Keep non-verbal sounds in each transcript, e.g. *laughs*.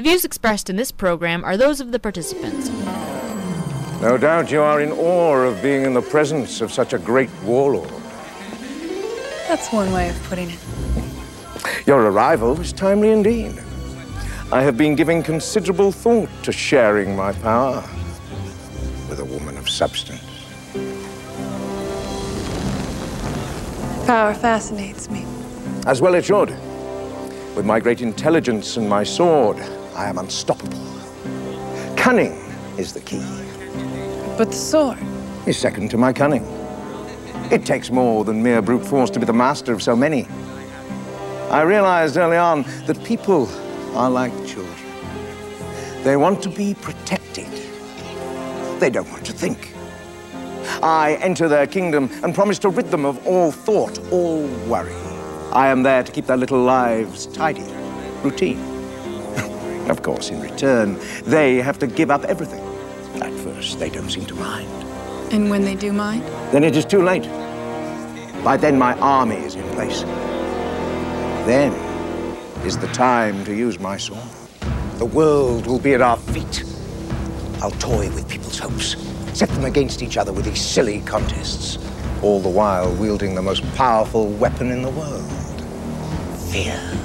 The views expressed in this program are those of the participants. No doubt you are in awe of being in the presence of such a great warlord. That's one way of putting it. Your arrival is timely indeed. I have been giving considerable thought to sharing my power with a woman of substance. Power fascinates me. As well it should. With my great intelligence and my sword, I am unstoppable. Cunning is the key. But the sword? Is second to my cunning. It takes more than mere brute force to be the master of so many. I realized early on that people are like children. They want to be protected. They don't want to think. I enter their kingdom and promise to rid them of all thought, all worry. I am there to keep their little lives tidy, routine. Of course, in return, they have to give up everything. At first, they don't seem to mind. And when they do mind? Then it is too late. By then, my army is in place. Then is the time to use my sword. The world will be at our feet. I'll toy with people's hopes, set them against each other with these silly contests, all the while wielding the most powerful weapon in the world fear.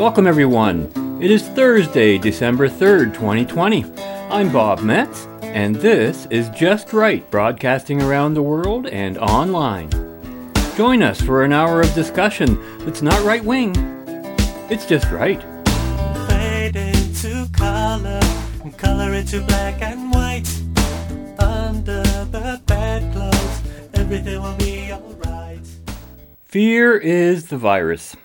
Welcome, everyone. It is Thursday, December 3rd, 2020. I'm Bob Metz, and this is Just Right, broadcasting around the world and online. Join us for an hour of discussion that's not right wing, it's just right. Fade into color, and color into black and white. Under the bedclothes, everything will be alright. Fear is the virus.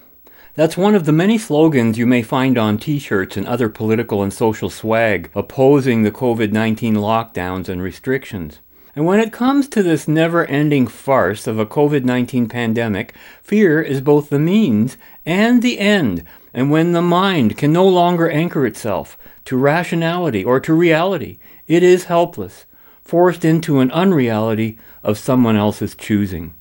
That's one of the many slogans you may find on t shirts and other political and social swag opposing the COVID 19 lockdowns and restrictions. And when it comes to this never ending farce of a COVID 19 pandemic, fear is both the means and the end. And when the mind can no longer anchor itself to rationality or to reality, it is helpless, forced into an unreality of someone else's choosing.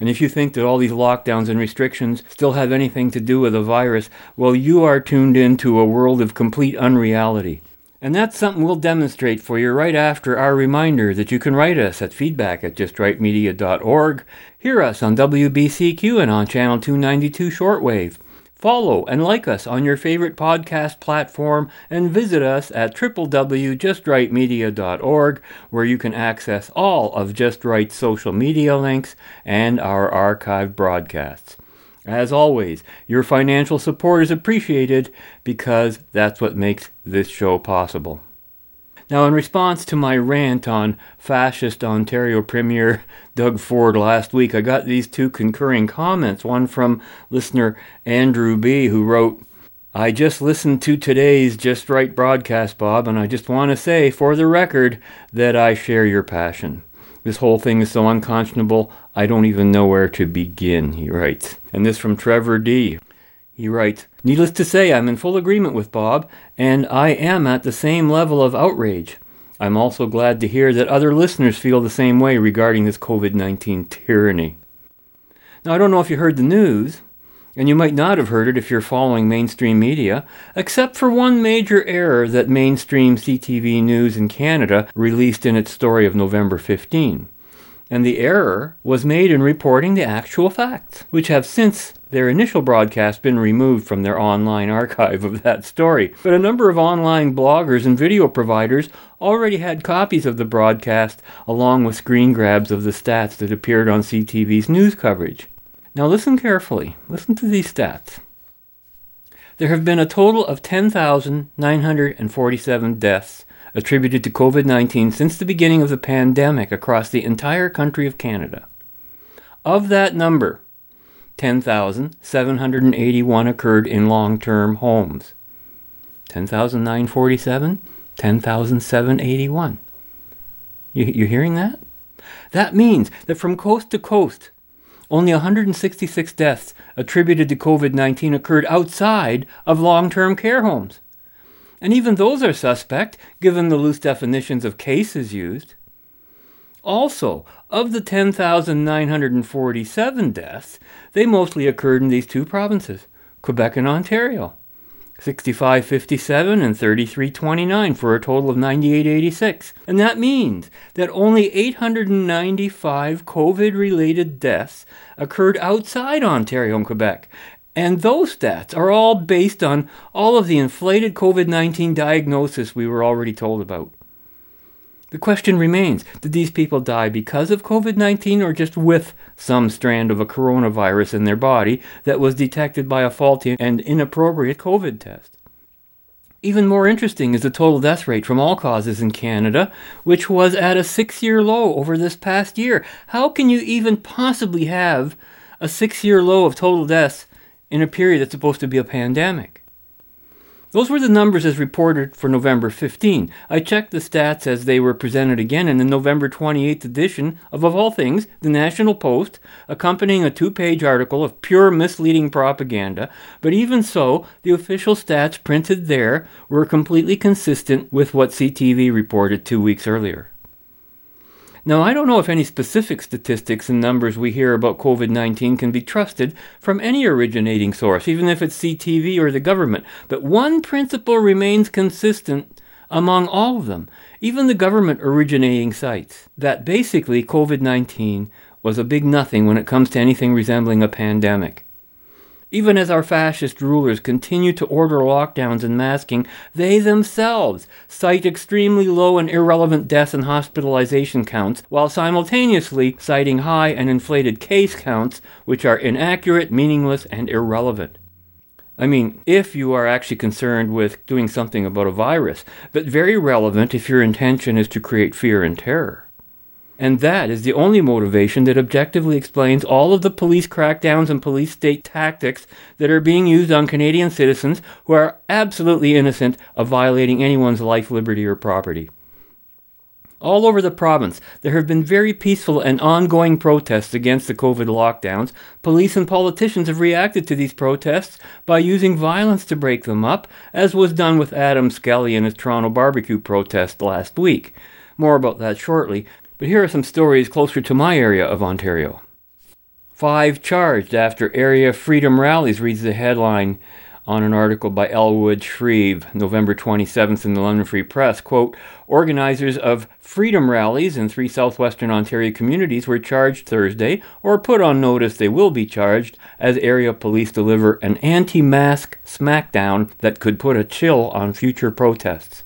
And if you think that all these lockdowns and restrictions still have anything to do with a virus, well, you are tuned into a world of complete unreality. And that's something we'll demonstrate for you right after our reminder that you can write us at feedback at justrightmedia.org, hear us on WBCQ and on Channel 292 Shortwave. Follow and like us on your favorite podcast platform and visit us at www.justrightmedia.org where you can access all of Just Right's social media links and our archived broadcasts. As always, your financial support is appreciated because that's what makes this show possible. Now, in response to my rant on fascist Ontario Premier Doug Ford last week, I got these two concurring comments. One from listener Andrew B., who wrote, I just listened to today's Just Right broadcast, Bob, and I just want to say, for the record, that I share your passion. This whole thing is so unconscionable, I don't even know where to begin, he writes. And this from Trevor D. He writes, Needless to say, I'm in full agreement with Bob, and I am at the same level of outrage. I'm also glad to hear that other listeners feel the same way regarding this COVID 19 tyranny. Now, I don't know if you heard the news, and you might not have heard it if you're following mainstream media, except for one major error that mainstream CTV News in Canada released in its story of November 15 and the error was made in reporting the actual facts, which have since their initial broadcast been removed from their online archive of that story. But a number of online bloggers and video providers already had copies of the broadcast along with screen grabs of the stats that appeared on CTV's news coverage. Now listen carefully. Listen to these stats. There have been a total of 10,947 deaths attributed to COVID 19 since the beginning of the pandemic across the entire country of Canada. Of that number, 10,781 occurred in long term homes. 10,947, 10,781. You, you hearing that? That means that from coast to coast, only 166 deaths attributed to COVID 19 occurred outside of long term care homes. And even those are suspect, given the loose definitions of cases used. Also, of the 10,947 deaths, they mostly occurred in these two provinces, Quebec and Ontario. 6557 and 3329 for a total of 9886. And that means that only 895 COVID related deaths occurred outside Ontario and Quebec. And those stats are all based on all of the inflated COVID 19 diagnosis we were already told about. The question remains did these people die because of COVID 19 or just with some strand of a coronavirus in their body that was detected by a faulty and inappropriate COVID test? Even more interesting is the total death rate from all causes in Canada, which was at a six year low over this past year. How can you even possibly have a six year low of total deaths in a period that's supposed to be a pandemic? Those were the numbers as reported for November 15. I checked the stats as they were presented again in the November 28th edition of, of all things, the National Post, accompanying a two page article of pure misleading propaganda. But even so, the official stats printed there were completely consistent with what CTV reported two weeks earlier. Now, I don't know if any specific statistics and numbers we hear about COVID 19 can be trusted from any originating source, even if it's CTV or the government, but one principle remains consistent among all of them, even the government originating sites, that basically COVID 19 was a big nothing when it comes to anything resembling a pandemic. Even as our fascist rulers continue to order lockdowns and masking, they themselves cite extremely low and irrelevant death and hospitalization counts, while simultaneously citing high and inflated case counts, which are inaccurate, meaningless, and irrelevant. I mean, if you are actually concerned with doing something about a virus, but very relevant if your intention is to create fear and terror. And that is the only motivation that objectively explains all of the police crackdowns and police state tactics that are being used on Canadian citizens who are absolutely innocent of violating anyone's life, liberty, or property. All over the province, there have been very peaceful and ongoing protests against the COVID lockdowns. Police and politicians have reacted to these protests by using violence to break them up, as was done with Adam Skelly and his Toronto barbecue protest last week. More about that shortly, but here are some stories closer to my area of Ontario. Five charged after area freedom rallies reads the headline on an article by Ellwood Shreve, November 27th in the London Free Press. Quote, organizers of freedom rallies in three southwestern Ontario communities were charged Thursday, or put on notice they will be charged, as area police deliver an anti mask smackdown that could put a chill on future protests.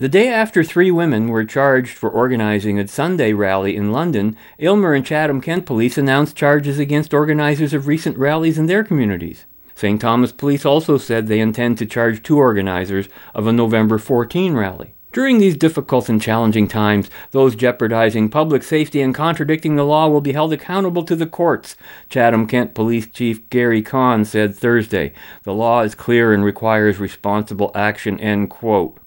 The day after three women were charged for organizing a Sunday rally in London, Aylmer and Chatham Kent Police announced charges against organizers of recent rallies in their communities. St. Thomas Police also said they intend to charge two organizers of a November 14 rally. During these difficult and challenging times, those jeopardizing public safety and contradicting the law will be held accountable to the courts, Chatham Kent Police Chief Gary Conn said Thursday. The law is clear and requires responsible action, end quote.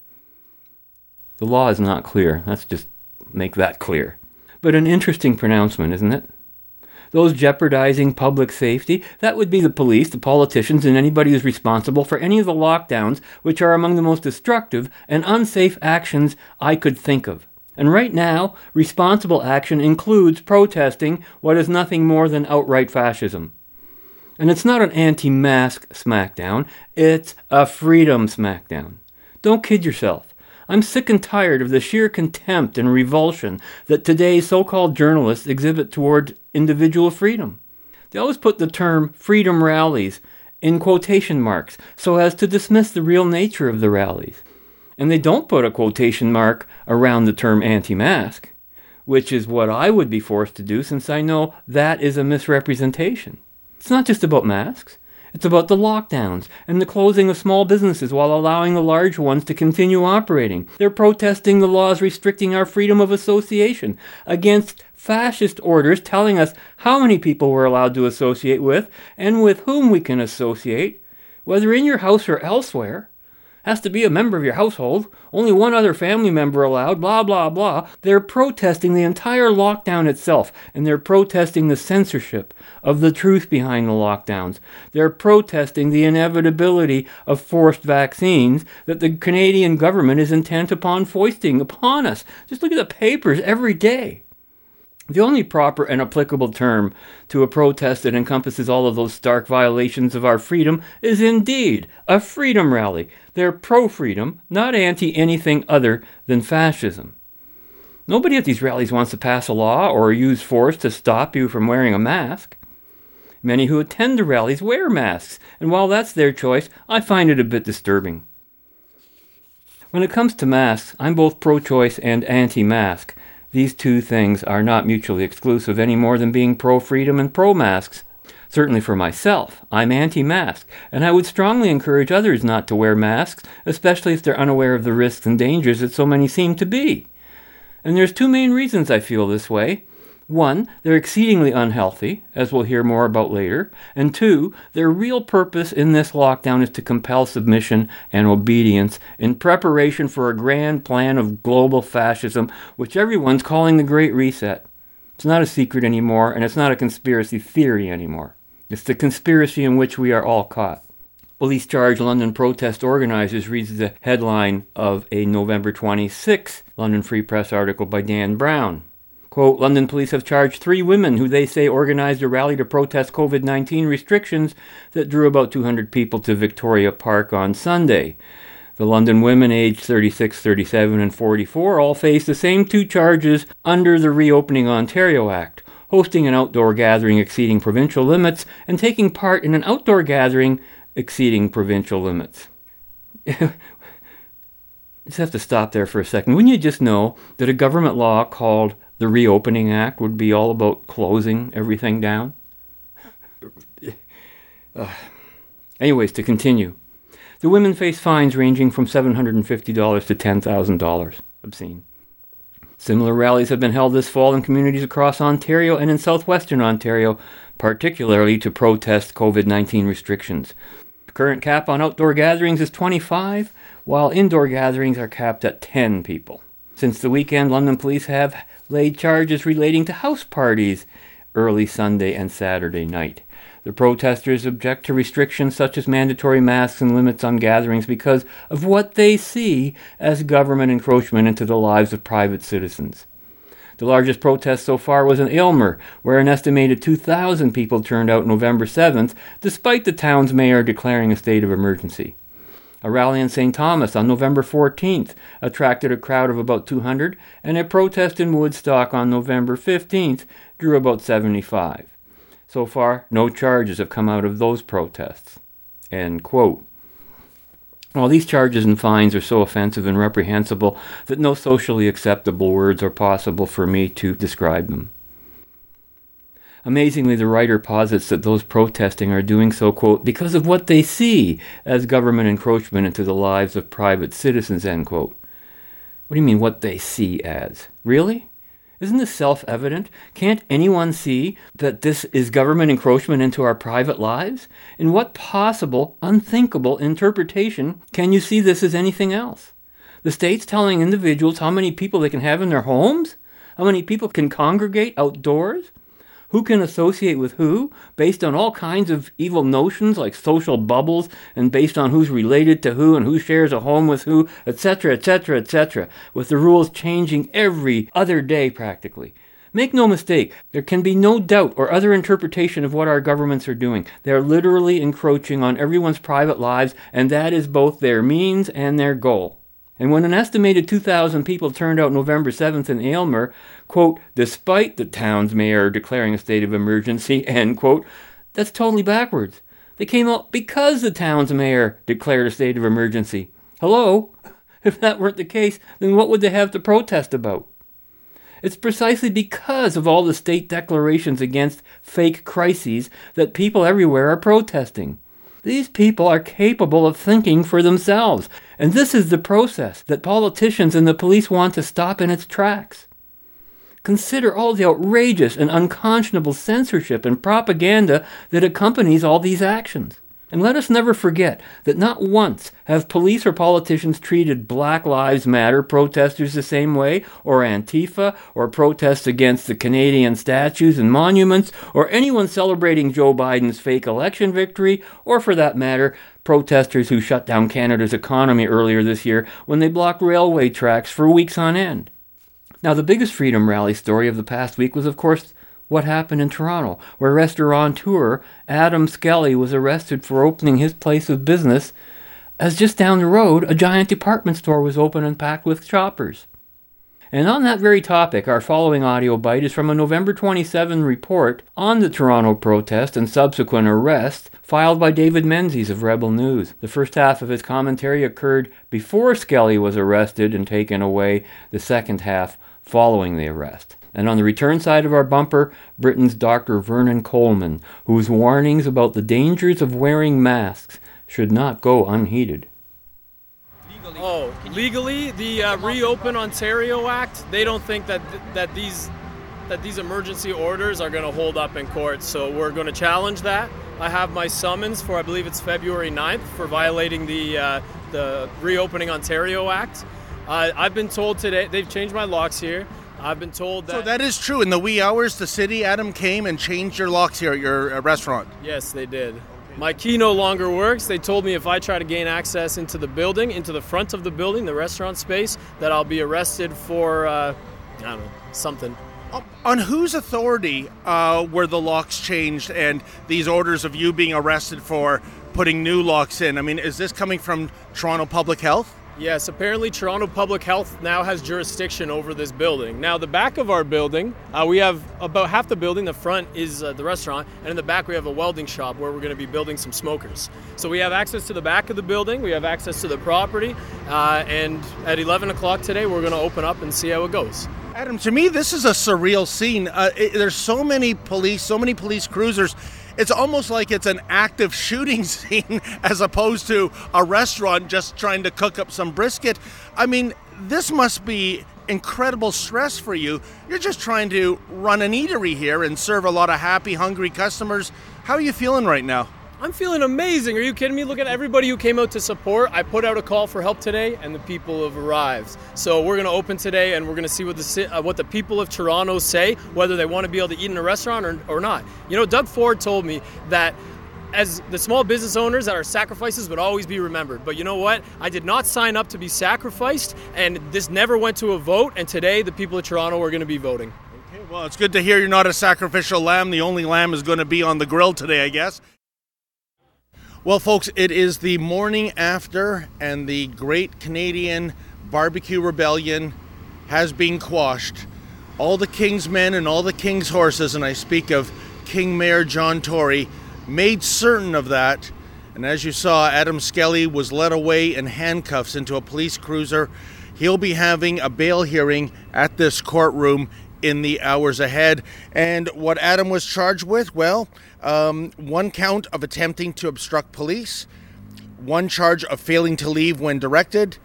The law is not clear. Let's just make that clear. But an interesting pronouncement, isn't it? Those jeopardizing public safety, that would be the police, the politicians, and anybody who's responsible for any of the lockdowns, which are among the most destructive and unsafe actions I could think of. And right now, responsible action includes protesting what is nothing more than outright fascism. And it's not an anti mask smackdown, it's a freedom smackdown. Don't kid yourself. I'm sick and tired of the sheer contempt and revulsion that today's so called journalists exhibit toward individual freedom. They always put the term freedom rallies in quotation marks so as to dismiss the real nature of the rallies. And they don't put a quotation mark around the term anti mask, which is what I would be forced to do since I know that is a misrepresentation. It's not just about masks. It's about the lockdowns and the closing of small businesses while allowing the large ones to continue operating. They're protesting the laws restricting our freedom of association against fascist orders telling us how many people we're allowed to associate with and with whom we can associate, whether in your house or elsewhere. Has to be a member of your household. Only one other family member allowed, blah, blah, blah. They're protesting the entire lockdown itself, and they're protesting the censorship of the truth behind the lockdowns. They're protesting the inevitability of forced vaccines that the Canadian government is intent upon foisting upon us. Just look at the papers every day. The only proper and applicable term to a protest that encompasses all of those stark violations of our freedom is indeed a freedom rally. They're pro freedom, not anti anything other than fascism. Nobody at these rallies wants to pass a law or use force to stop you from wearing a mask. Many who attend the rallies wear masks, and while that's their choice, I find it a bit disturbing. When it comes to masks, I'm both pro choice and anti mask. These two things are not mutually exclusive any more than being pro freedom and pro masks. Certainly for myself, I'm anti mask, and I would strongly encourage others not to wear masks, especially if they're unaware of the risks and dangers that so many seem to be. And there's two main reasons I feel this way. One, they're exceedingly unhealthy, as we'll hear more about later. And two, their real purpose in this lockdown is to compel submission and obedience in preparation for a grand plan of global fascism, which everyone's calling the Great Reset. It's not a secret anymore, and it's not a conspiracy theory anymore. It's the conspiracy in which we are all caught. Police charge London protest organizers reads the headline of a November 26 London Free Press article by Dan Brown. Quote, London police have charged three women who they say organized a rally to protest COVID 19 restrictions that drew about 200 people to Victoria Park on Sunday. The London women aged 36, 37, and 44 all face the same two charges under the Reopening Ontario Act hosting an outdoor gathering exceeding provincial limits and taking part in an outdoor gathering exceeding provincial limits. *laughs* just have to stop there for a second. Wouldn't you just know that a government law called the Reopening Act would be all about closing everything down. *laughs* Uh, anyways, to continue. The women face fines ranging from $750 to $10,000. Obscene. Similar rallies have been held this fall in communities across Ontario and in southwestern Ontario, particularly to protest COVID 19 restrictions. The current cap on outdoor gatherings is 25, while indoor gatherings are capped at 10 people. Since the weekend, London police have laid charges relating to house parties early Sunday and Saturday night. The protesters object to restrictions such as mandatory masks and limits on gatherings because of what they see as government encroachment into the lives of private citizens. The largest protest so far was in Aylmer, where an estimated 2,000 people turned out November 7th, despite the town's mayor declaring a state of emergency. A rally in St. Thomas on November 14th attracted a crowd of about 200, and a protest in Woodstock on November 15th drew about 75. So far, no charges have come out of those protests. End quote. While these charges and fines are so offensive and reprehensible that no socially acceptable words are possible for me to describe them. Amazingly, the writer posits that those protesting are doing so, quote, because of what they see as government encroachment into the lives of private citizens, end quote. What do you mean, what they see as? Really? Isn't this self evident? Can't anyone see that this is government encroachment into our private lives? In what possible, unthinkable interpretation can you see this as anything else? The state's telling individuals how many people they can have in their homes? How many people can congregate outdoors? Who can associate with who, based on all kinds of evil notions like social bubbles, and based on who's related to who and who shares a home with who, etc., etc., etc., with the rules changing every other day practically. Make no mistake, there can be no doubt or other interpretation of what our governments are doing. They are literally encroaching on everyone's private lives, and that is both their means and their goal. And when an estimated 2,000 people turned out November 7th in Aylmer, quote, despite the town's mayor declaring a state of emergency, *laughs* end quote, that's totally backwards. They came out because the town's mayor declared a state of emergency. Hello? *laughs* If that weren't the case, then what would they have to protest about? It's precisely because of all the state declarations against fake crises that people everywhere are protesting. These people are capable of thinking for themselves, and this is the process that politicians and the police want to stop in its tracks. Consider all the outrageous and unconscionable censorship and propaganda that accompanies all these actions. And let us never forget that not once have police or politicians treated Black Lives Matter protesters the same way, or Antifa, or protests against the Canadian statues and monuments, or anyone celebrating Joe Biden's fake election victory, or for that matter, protesters who shut down Canada's economy earlier this year when they blocked railway tracks for weeks on end. Now, the biggest Freedom Rally story of the past week was, of course, what happened in Toronto, where restaurateur Adam Skelly was arrested for opening his place of business, as just down the road a giant department store was open and packed with shoppers. And on that very topic, our following audio bite is from a November 27 report on the Toronto protest and subsequent arrest filed by David Menzies of Rebel News. The first half of his commentary occurred before Skelly was arrested and taken away, the second half following the arrest. And on the return side of our bumper, Britain's Dr. Vernon Coleman, whose warnings about the dangers of wearing masks should not go unheeded. Oh, legally, the uh, Reopen Ontario Act, they don't think that that these that these emergency orders are going to hold up in court. So we're going to challenge that. I have my summons for I believe it's February 9th for violating the uh, the Reopening Ontario Act. Uh, I've been told today they've changed my locks here. I've been told that. So that is true. In the wee hours, the city, Adam came and changed your locks here at your uh, restaurant. Yes, they did. My key no longer works. They told me if I try to gain access into the building, into the front of the building, the restaurant space, that I'll be arrested for, uh, I don't know, something. On whose authority uh, were the locks changed and these orders of you being arrested for putting new locks in? I mean, is this coming from Toronto Public Health? Yes, apparently Toronto Public Health now has jurisdiction over this building. Now, the back of our building, uh, we have about half the building. The front is uh, the restaurant, and in the back we have a welding shop where we're going to be building some smokers. So we have access to the back of the building, we have access to the property, uh, and at 11 o'clock today we're going to open up and see how it goes. Adam, to me, this is a surreal scene. Uh, it, there's so many police, so many police cruisers. It's almost like it's an active *laughs* shooting scene as opposed to a restaurant just trying to cook up some brisket. I mean, this must be incredible stress for you. You're just trying to run an eatery here and serve a lot of happy, hungry customers. How are you feeling right now? I'm feeling amazing. Are you kidding me? Look at everybody who came out to support. I put out a call for help today, and the people have arrived. So we're going to open today, and we're going to see what the uh, what the people of Toronto say, whether they want to be able to eat in a restaurant or, or not. You know, Doug Ford told me that as the small business owners that our sacrifices would always be remembered. But you know what? I did not sign up to be sacrificed, and this never went to a vote. And today, the people of Toronto are going to be voting. Okay, well, it's good to hear you're not a sacrificial lamb. The only lamb is going to be on the grill today, I guess. Well, folks, it is the morning after, and the Great Canadian Barbecue Rebellion has been quashed. All the King's men and all the King's horses, and I speak of King Mayor John Tory, made certain of that. And as you saw, Adam Skelly was led away in handcuffs into a police cruiser. He'll be having a bail hearing at this courtroom in the hours ahead. And what Adam was charged with? Well, um, one count of attempting to obstruct police, one charge of failing to leave when directed,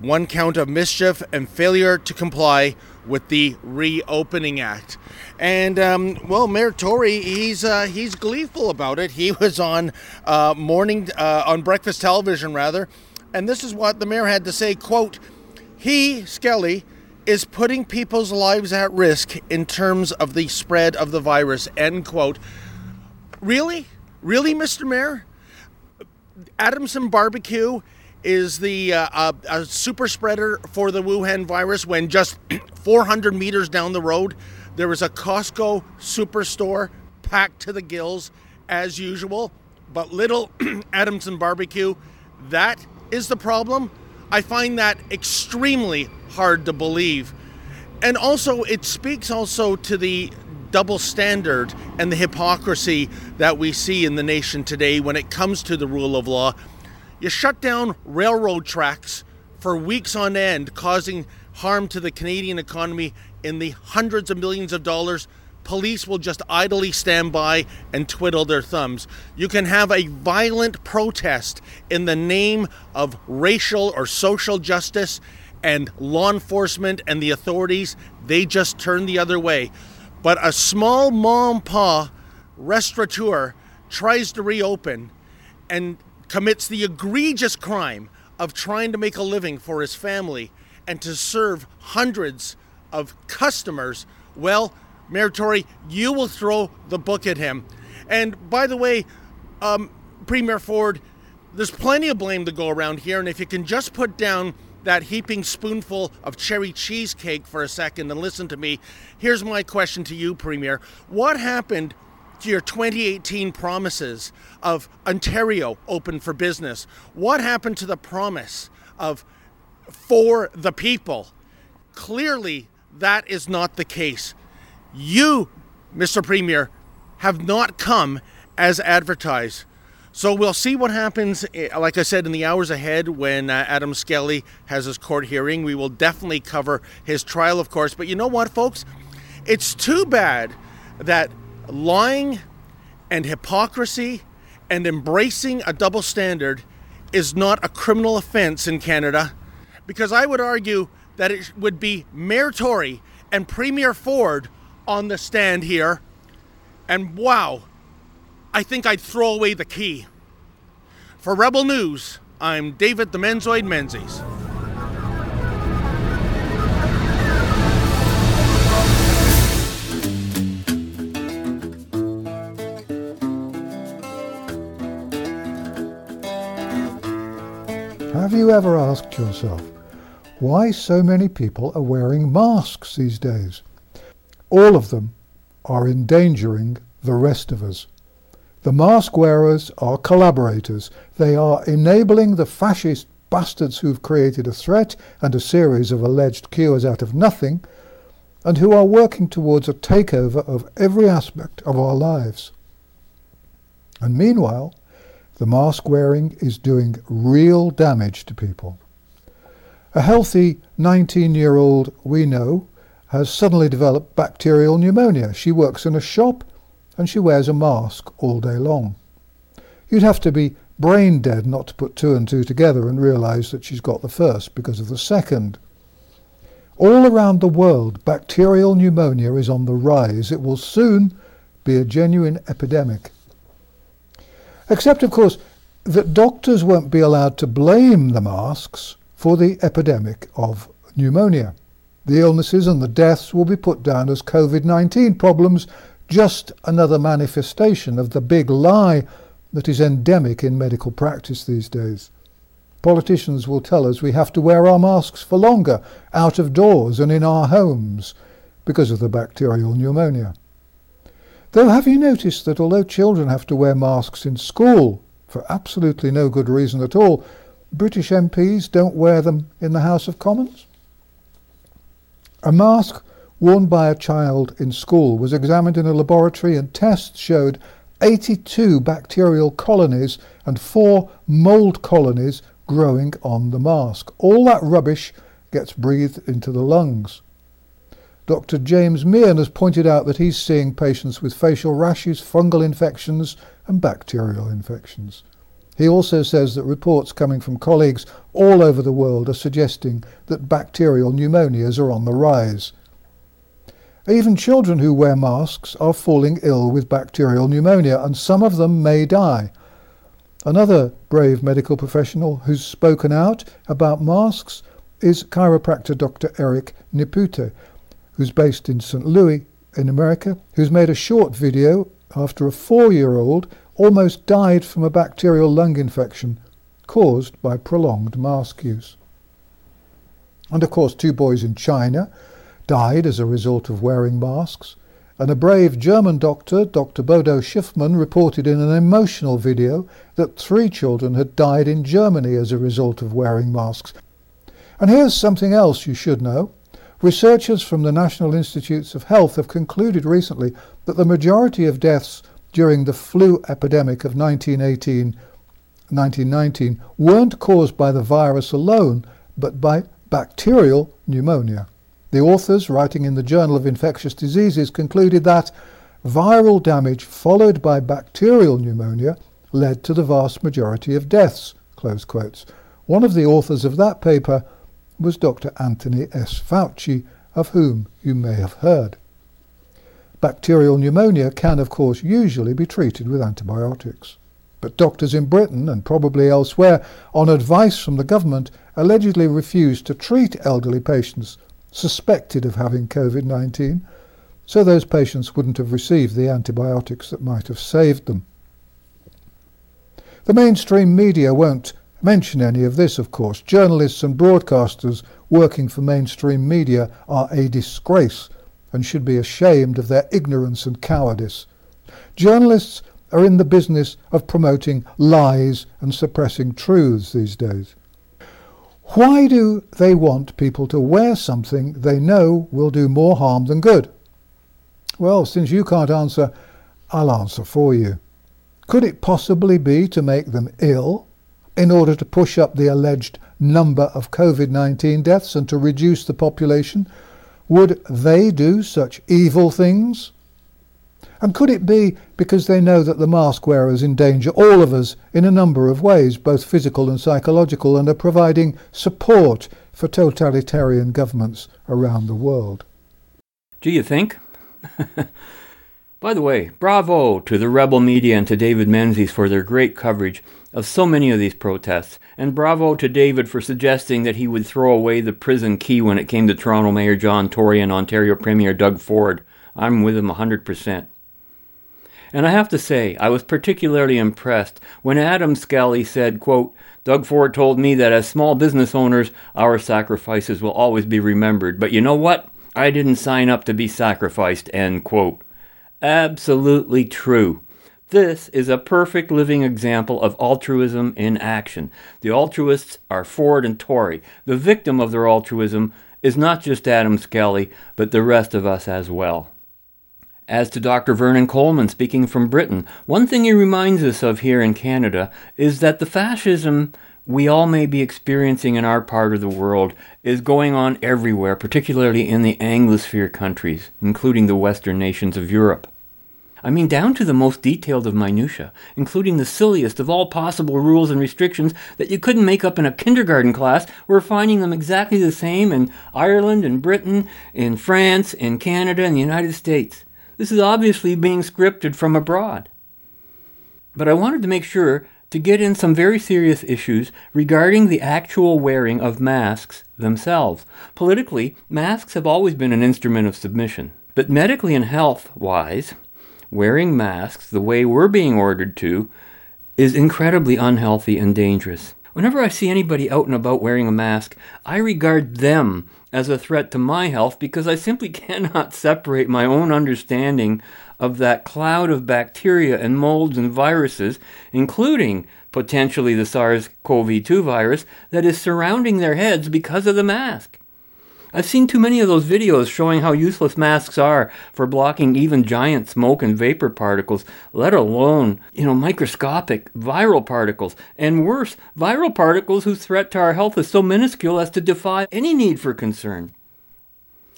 one count of mischief and failure to comply with the Reopening Act. And um, well, Mayor Tory, he's uh, he's gleeful about it. He *laughs* was on uh, morning uh, on breakfast television rather, and this is what the mayor had to say: "Quote, he Skelly." Is putting people's lives at risk in terms of the spread of the virus. End quote. Really? Really, Mr. Mayor? Adamson Barbecue is the uh, uh, a super spreader for the Wuhan virus when just *clears throat* 400 meters down the road there was a Costco superstore packed to the gills as usual. But little *clears throat* Adamson Barbecue, that is the problem. I find that extremely hard to believe. And also, it speaks also to the double standard and the hypocrisy that we see in the nation today when it comes to the rule of law. You shut down railroad tracks for weeks on end, causing harm to the Canadian economy in the hundreds of millions of dollars. Police will just idly stand by and twiddle their thumbs. You can have a violent protest in the name of racial or social justice, and law enforcement and the authorities, they just turn the other way. But a small mom pa restaurateur tries to reopen and commits the egregious crime of trying to make a living for his family and to serve hundreds of customers, well, Mayor Tory, you will throw the book at him. And by the way, um, Premier Ford, there's plenty of blame to go around here, and if you can just put down that heaping spoonful of cherry cheesecake for a second and listen to me, here's my question to you, Premier. What happened to your 2018 promises of Ontario open for business? What happened to the promise of for the people? Clearly, that is not the case. You, Mr. Premier, have not come as advertised. So we'll see what happens, eh, like I said, in the hours ahead when uh, Adam Skelly has his court hearing. We will definitely cover his trial, of course. But you know what, folks? It's too bad that lying and hypocrisy and embracing a double standard is not a criminal offense in Canada because I would argue that it would be Mayor Tory and Premier Ford on the stand here. And wow, I think I'd throw away the key. For Rebel News, I'm David the Menzoid Menzies. Have you ever asked yourself why so many people are wearing masks these days? All of them are endangering the rest of us. The mask wearers are collaborators. They are enabling the fascist bastards who've created a threat and a series of alleged cures out of nothing, and who are working towards a takeover of every aspect of our lives. And meanwhile, the mask wearing is doing real damage to people. A healthy 19 year old we know has suddenly developed bacterial pneumonia. She works in a shop and she wears a mask all day long. You'd have to be brain dead not to put two and two together and realize that she's got the first because of the second. All around the world, bacterial pneumonia is on the rise. It will soon be a genuine epidemic. Except, of course, that doctors won't be allowed to blame the masks for the epidemic of pneumonia. The illnesses and the deaths will be put down as COVID 19 problems, just another manifestation of the big lie that is endemic in medical practice these days. Politicians will tell us we have to wear our masks for longer, out of doors and in our homes, because of the bacterial pneumonia. Though have you noticed that although children have to wear masks in school for absolutely no good reason at all, British MPs don't wear them in the House of Commons? A mask worn by a child in school was examined in a laboratory and tests showed 82 bacterial colonies and 4 mold colonies growing on the mask. All that rubbish gets breathed into the lungs. Dr. James Meehan has pointed out that he's seeing patients with facial rashes, fungal infections, and bacterial infections. He also says that reports coming from colleagues all over the world are suggesting that bacterial pneumonias are on the rise. Even children who wear masks are falling ill with bacterial pneumonia, and some of them may die. Another brave medical professional who's spoken out about masks is chiropractor Dr. Eric Nepute, who's based in St. Louis in America, who's made a short video after a four year old almost died from a bacterial lung infection caused by prolonged mask use. And of course, two boys in China died as a result of wearing masks. And a brave German doctor, Dr. Bodo Schiffmann, reported in an emotional video that three children had died in Germany as a result of wearing masks. And here's something else you should know. Researchers from the National Institutes of Health have concluded recently that the majority of deaths during the flu epidemic of 1918 1919 weren't caused by the virus alone, but by bacterial pneumonia. The authors, writing in the Journal of Infectious Diseases, concluded that viral damage followed by bacterial pneumonia led to the vast majority of deaths. One of the authors of that paper was Dr. Anthony S. Fauci, of whom you may have heard. Bacterial pneumonia can, of course, usually be treated with antibiotics. But doctors in Britain and probably elsewhere, on advice from the government, allegedly refused to treat elderly patients suspected of having COVID 19, so those patients wouldn't have received the antibiotics that might have saved them. The mainstream media won't mention any of this, of course. Journalists and broadcasters working for mainstream media are a disgrace and should be ashamed of their ignorance and cowardice. Journalists are in the business of promoting lies and suppressing truths these days. Why do they want people to wear something they know will do more harm than good? Well, since you can't answer, I'll answer for you. Could it possibly be to make them ill in order to push up the alleged number of COVID 19 deaths and to reduce the population? Would they do such evil things? And could it be because they know that the mask wearers endanger all of us in a number of ways, both physical and psychological, and are providing support for totalitarian governments around the world? Do you think? *laughs* By the way, bravo to the rebel media and to David Menzies for their great coverage of so many of these protests, and bravo to David for suggesting that he would throw away the prison key when it came to Toronto Mayor John Tory and Ontario Premier Doug Ford. I'm with him 100%. And I have to say, I was particularly impressed when Adam Skelly said, quote, Doug Ford told me that as small business owners, our sacrifices will always be remembered. But you know what? I didn't sign up to be sacrificed, end quote. Absolutely true. This is a perfect living example of altruism in action. The altruists are Ford and Tory. The victim of their altruism is not just Adam Skelly, but the rest of us as well. As to Dr. Vernon Coleman speaking from Britain, one thing he reminds us of here in Canada is that the fascism we all may be experiencing in our part of the world is going on everywhere, particularly in the Anglosphere countries, including the Western nations of Europe. I mean, down to the most detailed of minutiae, including the silliest of all possible rules and restrictions that you couldn't make up in a kindergarten class, we're finding them exactly the same in Ireland, in Britain, in France, in Canada, in the United States. This is obviously being scripted from abroad. But I wanted to make sure to get in some very serious issues regarding the actual wearing of masks themselves. Politically, masks have always been an instrument of submission. But medically and health wise, wearing masks the way we're being ordered to is incredibly unhealthy and dangerous. Whenever I see anybody out and about wearing a mask, I regard them as a threat to my health because I simply *laughs* cannot separate my own understanding of that cloud of bacteria and molds and viruses, including potentially the SARS CoV 2 virus, that is surrounding their heads because of the mask. I've seen too many of those videos showing how useless masks are for blocking even giant smoke and vapor particles, let alone, you know, microscopic viral particles. And worse, viral particles whose threat to our health is so minuscule as to defy any need for concern.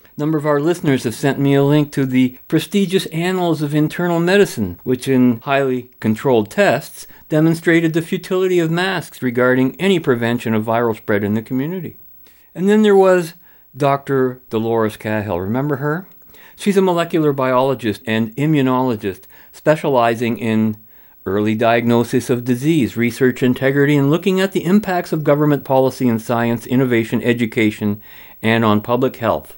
A number of our listeners have sent me a link to the prestigious Annals of Internal Medicine, which in highly controlled tests demonstrated the futility of masks regarding any prevention of viral spread in the community. And then there was Dr. Dolores Cahill. Remember her? She's a molecular biologist and immunologist specializing in early diagnosis of disease, research integrity, and looking at the impacts of government policy in science, innovation, education, and on public health.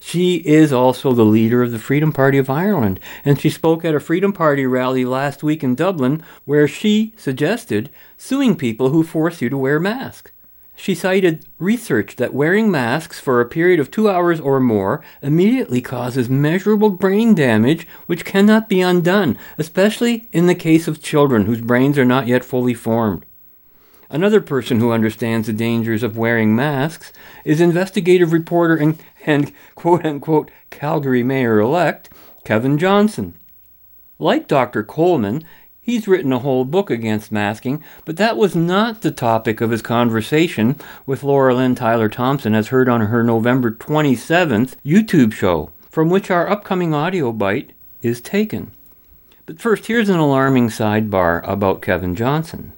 She is also the leader of the Freedom Party of Ireland, and she spoke at a Freedom Party rally last week in Dublin where she suggested suing people who force you to wear masks. She cited research that wearing masks for a period of two hours or more immediately causes measurable brain damage which cannot be undone, especially in the case of children whose brains are not yet fully formed. Another person who understands the dangers of wearing masks is investigative reporter and, and quote unquote Calgary mayor elect Kevin Johnston. Like Dr. Coleman, He's written a whole book against masking, but that was not the topic of his conversation with Laura Lynn Tyler Thompson as heard on her November 27th YouTube show, from which our upcoming audio bite is taken. But first, here's an alarming sidebar about Kevin Johnston.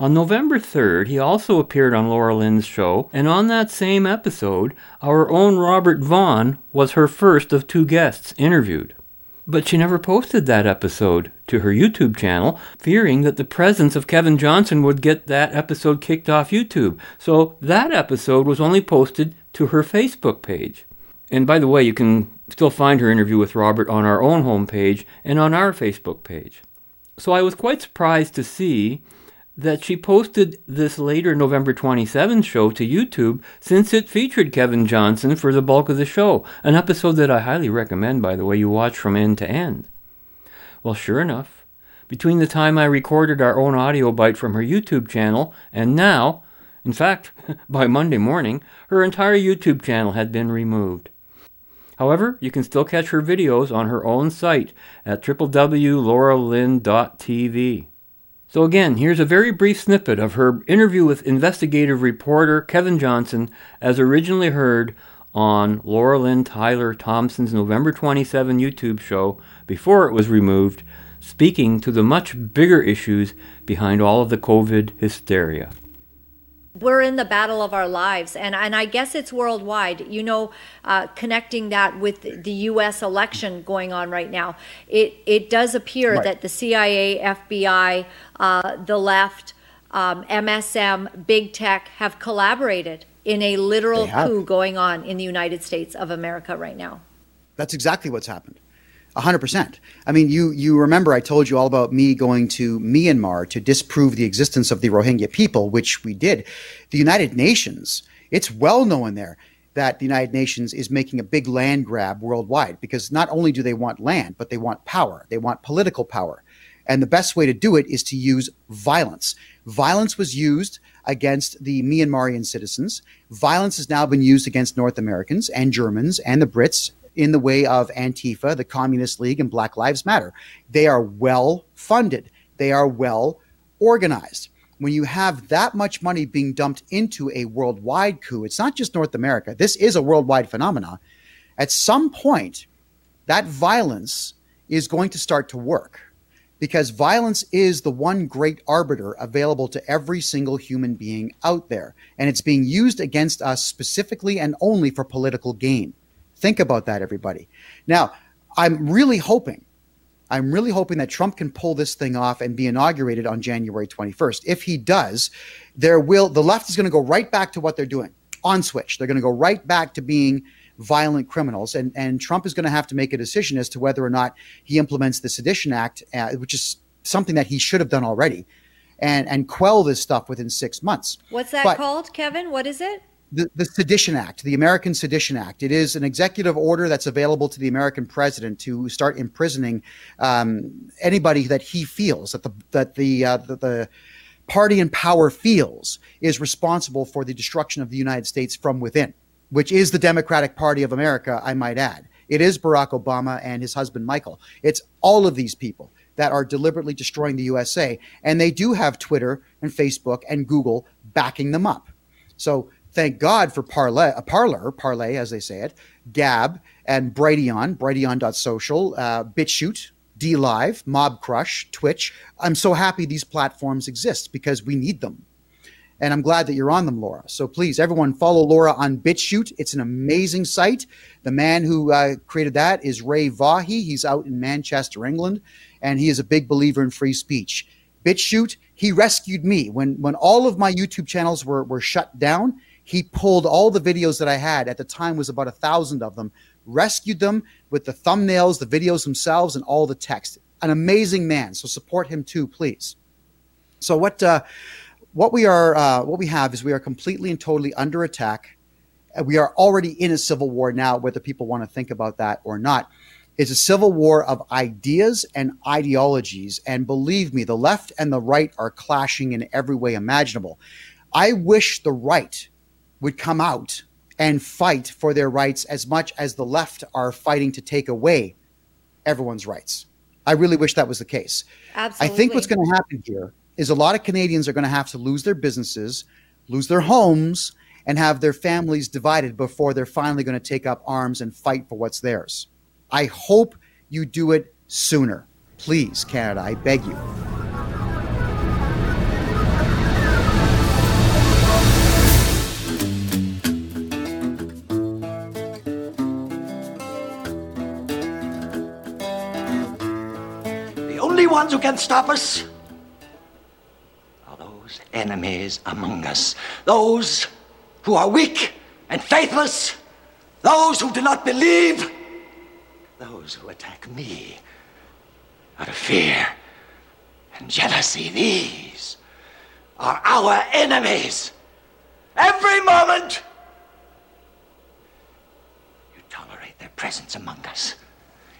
On November 3rd, he also appeared on Laura Lynn's show, and on that same episode, our own Robert Vaughn was her first of two guests interviewed. But she never posted that episode to her YouTube channel, fearing that the presence of Kevin Johnston would get that episode kicked off YouTube. So that episode was only posted to her Facebook page. And by the way, you can still find her interview with Robert on our own homepage and on our Facebook page. So I was quite surprised to see that she posted this later November 27 show to YouTube since it featured Kevin Johnston for the bulk of the show, an episode that I highly recommend, by the way, you watch from end to end. Well, sure enough, between the time I recorded our own audio bite from her YouTube channel and now, in fact, *laughs* by Monday morning, her entire YouTube channel had been removed. However, you can still catch her videos on her own site at www.lauralyn.tv. So, again, here's a very brief snippet of her interview with investigative reporter Kevin Johnston, as originally heard on Laura Lynn Tyler Thompson's November 27 YouTube show before it was removed, speaking to the much bigger issues behind all of the COVID hysteria we're in the battle of our lives. And and I guess it's worldwide. You know uh, connecting that with the US election going on right now it it does appear right. that the CIA FBI uh, the left um, MSM big tech have collaborated in a literal coup going on in the United States of America right now. That's exactly what's happened hundred percent. I mean, you you remember I told you all about me going to Myanmar to disprove the existence of the Rohingya people, which we did. The United Nations, it's well known there that the United Nations is making a big land grab worldwide because not only do they want land, but they want power. They want political power. And the best way to do it is to use violence. Violence was used against the Myanmarian citizens. Violence has now been used against North Americans and Germans and the Brits in the way of Antifa, the Communist League, and Black Lives Matter. They are well funded, they are well organized. When you have that much money being dumped into a worldwide coup, it's not just North America, this is a worldwide phenomenon. At some point, that violence is going to start to work because violence is the one great arbiter available to every single human being out there. And it's being used against us specifically and only for political gain. Think about that, everybody. Now, I'm really hoping, I'm really hoping that Trump can pull this thing off and be inaugurated on January 21st. If he does, there will the left is going to go right back to what they're doing on switch. They're going to go right back to being violent criminals, and and Trump is going to have to make a decision as to whether or not he implements the Sedition Act, uh, which is something that he should have done already, and and quell this stuff within six months. What's that but, called, Kevin? What is it? The, Sedition Act, the American Sedition Act. It is an executive order that's available to the American president to start imprisoning um, anybody that he feels that the that the, uh, the, the party in power feels is responsible for the destruction of the United States from within, which is the Democratic Party of America, I might add. It is Barack Obama and his husband Michael. It's all of these people that are deliberately destroying the USA, and they do have Twitter and Facebook and Google backing them up. So thank God for Parler, uh, Parler, Parler as they say it, Gab, and Brighteon, Brighteon.social, uh, BitChute, DLive, Mob Crush, Twitch. I'm so happy these platforms exist because we need them. And I'm glad that you're on them, Laura. So please, everyone, follow Laura on BitChute. It's an amazing site. The man who uh, created that is Ray Vahey. He's out in Manchester, England, and he is a big believer in free speech. BitChute, he rescued me when when all of my YouTube channels were were shut down he pulled all the videos that I had at the time was about a thousand of them, rescued them with the thumbnails, the videos themselves, and all the text. An amazing man. So support him too, please. So what uh, what we are uh, what we have is we are completely and totally under attack. We are already in a civil war now, whether people want to think about that or not. It's a civil war of ideas and ideologies. And believe me, the left and the right are clashing in every way imaginable. I wish the right would come out and fight for their rights as much as the left are fighting to take away everyone's rights. I really wish that was the case. Absolutely. I think what's going to happen here is a lot of Canadians are going to have to lose their businesses, lose their homes, and have their families divided before they're finally going to take up arms and fight for what's theirs. I hope you do it sooner. Please, Canada, I beg you. Ones who can stop us are those enemies among us. Those who are weak and faithless. Those who do not believe. Those who attack me out of fear and jealousy. These are our enemies. Every moment you tolerate their presence among us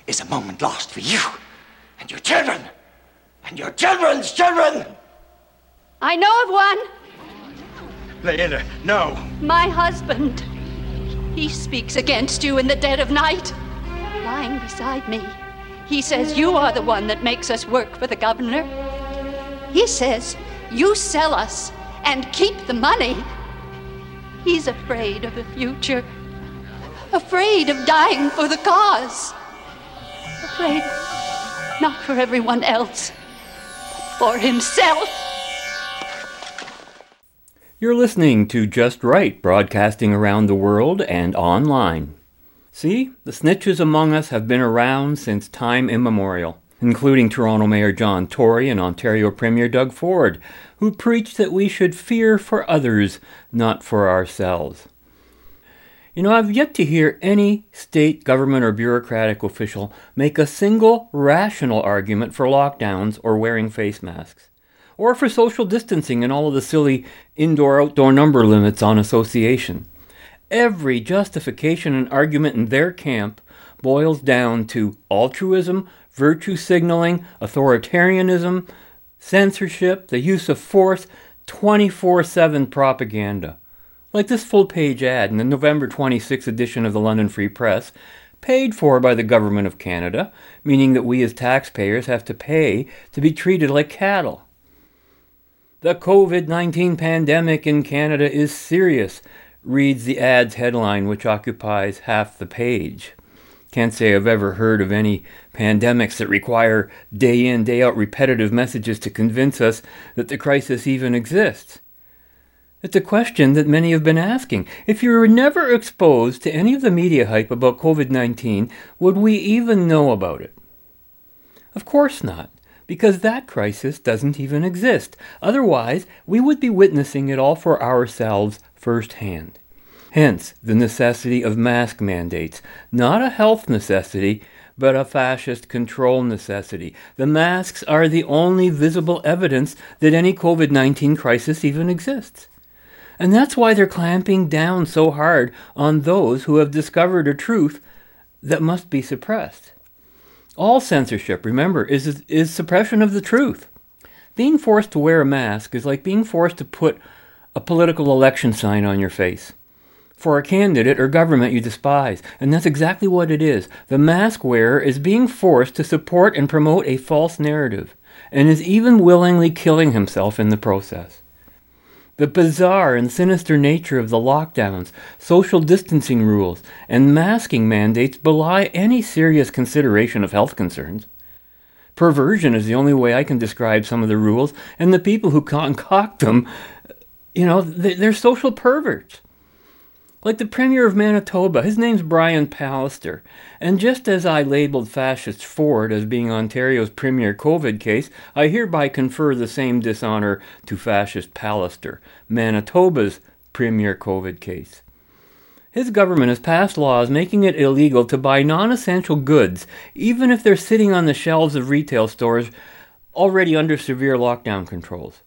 is a moment lost for you and your children and your children's children. I know of one. Leila, no. My husband. He speaks against you in the dead of night. Lying beside me. He says you are the one that makes us work for the governor. He says you sell us and keep the money. He's afraid of the future. Afraid of dying for the cause. Afraid not for everyone else, for himself. You're listening to Just Right, broadcasting around the world and online. See, the snitches among us have been around since time immemorial, including Toronto Mayor John Tory and Ontario Premier Doug Ford, who preached that we should fear for others, not for ourselves. You know, I've yet to hear any state government or bureaucratic official make a single rational argument for lockdowns or wearing face masks or for social distancing and all of the silly indoor outdoor number limits on association. Every justification and argument in their camp boils down to altruism, virtue signaling, authoritarianism, censorship, the use of force, 24 7 propaganda. Like this full page ad in the November 26 edition of the London Free Press, paid for by the Government of Canada, meaning that we as taxpayers have to pay to be treated like cattle. The COVID 19 pandemic in Canada is serious, reads the ad's headline, which occupies half the page. Can't say I've ever heard of any pandemics that require day in, day out repetitive messages to convince us that the crisis even exists. It's a question that many have been asking. If you were never exposed to any of the media hype about COVID 19, would we even know about it? Of course not because that crisis doesn't even exist. Otherwise, we would be witnessing it all for ourselves firsthand. Hence, the necessity of mask mandates, not a health necessity, but a fascist control necessity. The masks are the only visible evidence that any COVID 19 crisis even exists. And that's why they're clamping down so hard on those who have discovered a truth that must be suppressed. All censorship, remember, is, is suppression of the truth. Being forced to wear a mask is like being forced to put a political election sign on your face for a candidate or government you despise. And that's exactly what it is. The mask wearer is being forced to support and promote a false narrative, and is even willingly killing himself in the process. The bizarre and sinister nature of the lockdowns, social distancing rules, and masking mandates belie any serious consideration of health concerns. Perversion is the only way I can describe some of the rules, and the people who concoct them, you know, they're social perverts. Like the Premier of Manitoba, his name's Brian Pallister. And just as I labeled fascist Ford as being Ontario's premier COVID case, I hereby confer the same dishonor to fascist Pallister, Manitoba's premier COVID case. His government has passed laws making it illegal to buy non essential goods, even if they're sitting on the shelves of retail stores already under severe lockdown controls.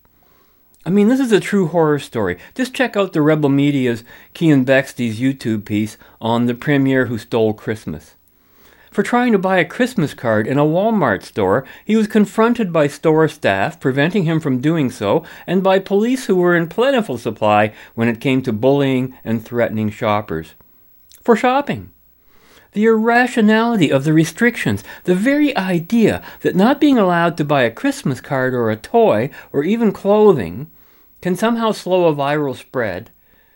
I mean, this is a true horror story. Just check out the Rebel Media's Keean Bexte's YouTube piece on the premier who stole Christmas. For trying to buy a Christmas card in a Walmart store, he was confronted by store staff, preventing him from doing so, and by police who were in plentiful supply when it came to bullying and threatening shoppers. For shopping. The irrationality of the restrictions, the very idea that not being allowed to buy a Christmas card or a toy or even clothing can somehow slow a viral spread,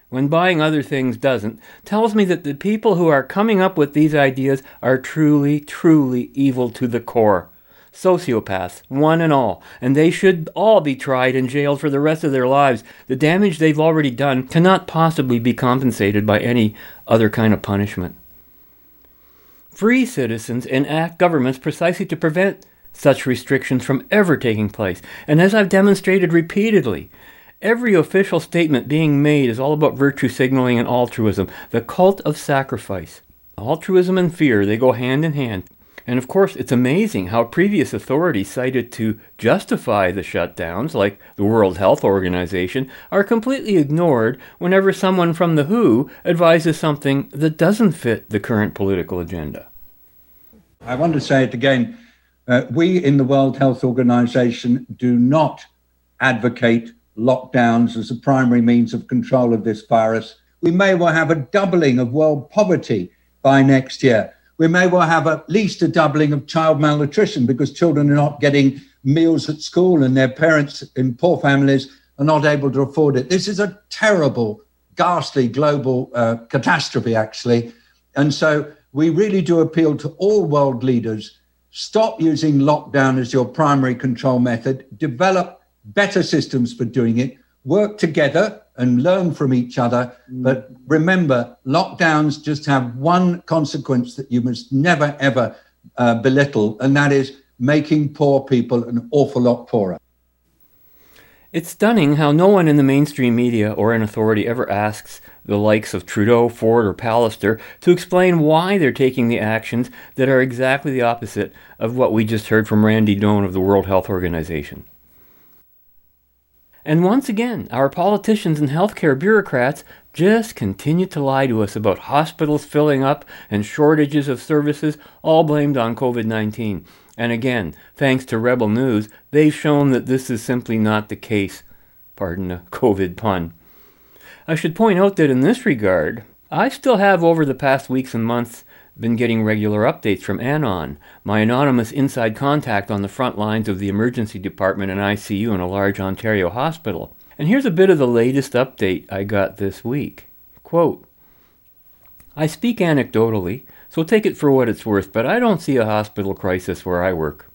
when buying other things doesn't, tells me that the people who are coming up with these ideas are truly, truly evil to the core. Sociopaths, one and all, and they should all be tried and jailed for the rest of their lives. The damage they've already done cannot possibly be compensated by any other kind of punishment. Free citizens enact governments precisely to prevent such restrictions from ever taking place. And as I've demonstrated repeatedly, every official statement being made is all about virtue signaling and altruism, the cult of sacrifice. Altruism and fear, they go hand in hand. And of course, it's amazing how previous authorities cited to justify the shutdowns, like the World Health Organization, are completely ignored whenever someone from the WHO advises something that doesn't fit the current political agenda. I want to say it again. Uh, we in the World Health Organization do not advocate lockdowns as a primary means of control of this virus. We may well have a doubling of world poverty by next year we may well have at least a doubling of child malnutrition because children are not getting meals at school and their parents in poor families are not able to afford it. This is a terrible, ghastly global uh, catastrophe, actually. And so we really do appeal to all world leaders stop using lockdown as your primary control method, develop better systems for doing it, work together and learn from each other. Mm. But remember, lockdowns just have one consequence that you must never, ever uh, belittle, and that is making poor people an awful lot poorer. It's stunning how no one in the mainstream media or in authority ever asks the likes of Trudeau, Ford, or Pallister to explain why they're taking the actions that are exactly the opposite of what we just heard from Randy Doan of the World Health Organization. And once again, our politicians and healthcare bureaucrats just continue to lie to us about hospitals filling up and shortages of services, all blamed on COVID 19. And again, thanks to Rebel News, they've shown that this is simply not the case. Pardon the COVID pun. I should point out that in this regard, I still have over the past weeks and months been getting regular updates from Anon, my anonymous inside contact on the front lines of the emergency department and ICU in a large Ontario hospital. And here's a bit of the latest update I got this week. Quote I speak anecdotally, so take it for what it's worth, but I don't see a hospital crisis where I work.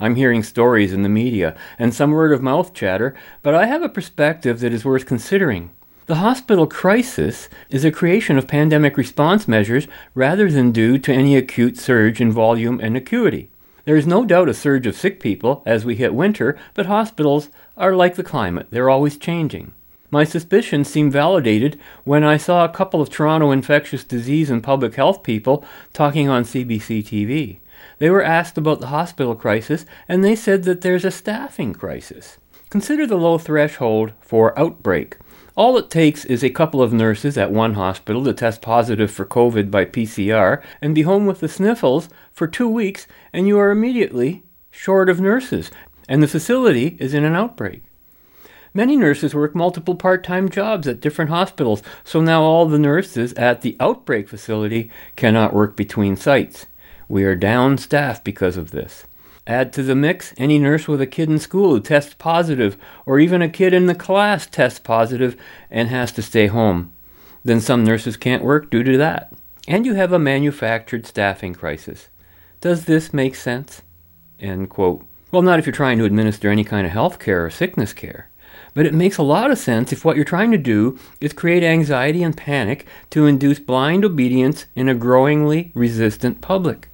I'm hearing stories in the media and some word of mouth chatter, but I have a perspective that is worth considering. The hospital crisis is a creation of pandemic response measures rather than due to any acute surge in volume and acuity. There is no doubt a surge of sick people as we hit winter, but hospitals are like the climate, they're always changing. My suspicions seem validated when I saw a couple of Toronto infectious disease and public health people talking on CBC TV. They were asked about the hospital crisis, and they said that there's a staffing crisis. Consider the low threshold for outbreak. All it takes is a couple of nurses at one hospital to test positive for COVID by PCR and be home with the sniffles for two weeks, and you are immediately short of nurses, and the facility is in an outbreak. Many nurses work multiple part time jobs at different hospitals, so now all the nurses at the outbreak facility cannot work between sites. We are down staff because of this. Add to the mix any nurse with a kid in school who tests positive, or even a kid in the class tests positive and has to stay home. Then some nurses can't work due to that. And you have a manufactured staffing crisis. Does this make sense? End quote. Well, not if you're trying to administer any kind of health care or sickness care. But it makes a lot of sense if what you're trying to do is create anxiety and panic to induce blind obedience in a growingly resistant public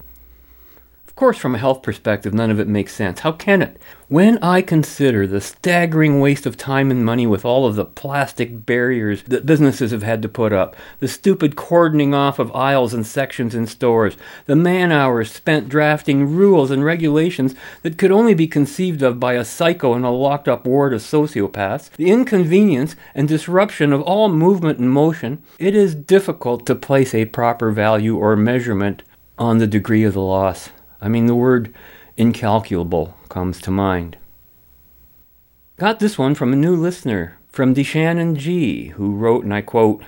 course, from a health perspective, none of it makes sense. How can it? When I consider the staggering waste of time and money with all of the plastic barriers that businesses have had to put up, the stupid cordoning off of aisles and sections in stores, the man hours spent drafting rules and regulations that could only be conceived of by a psycho in a locked up ward of sociopaths, the inconvenience and disruption of all movement and motion, it is difficult to place a proper value or measurement on the degree of the loss. I mean, the word incalculable comes to mind. Got this one from a new listener, from DeShannon G, who wrote, and I quote,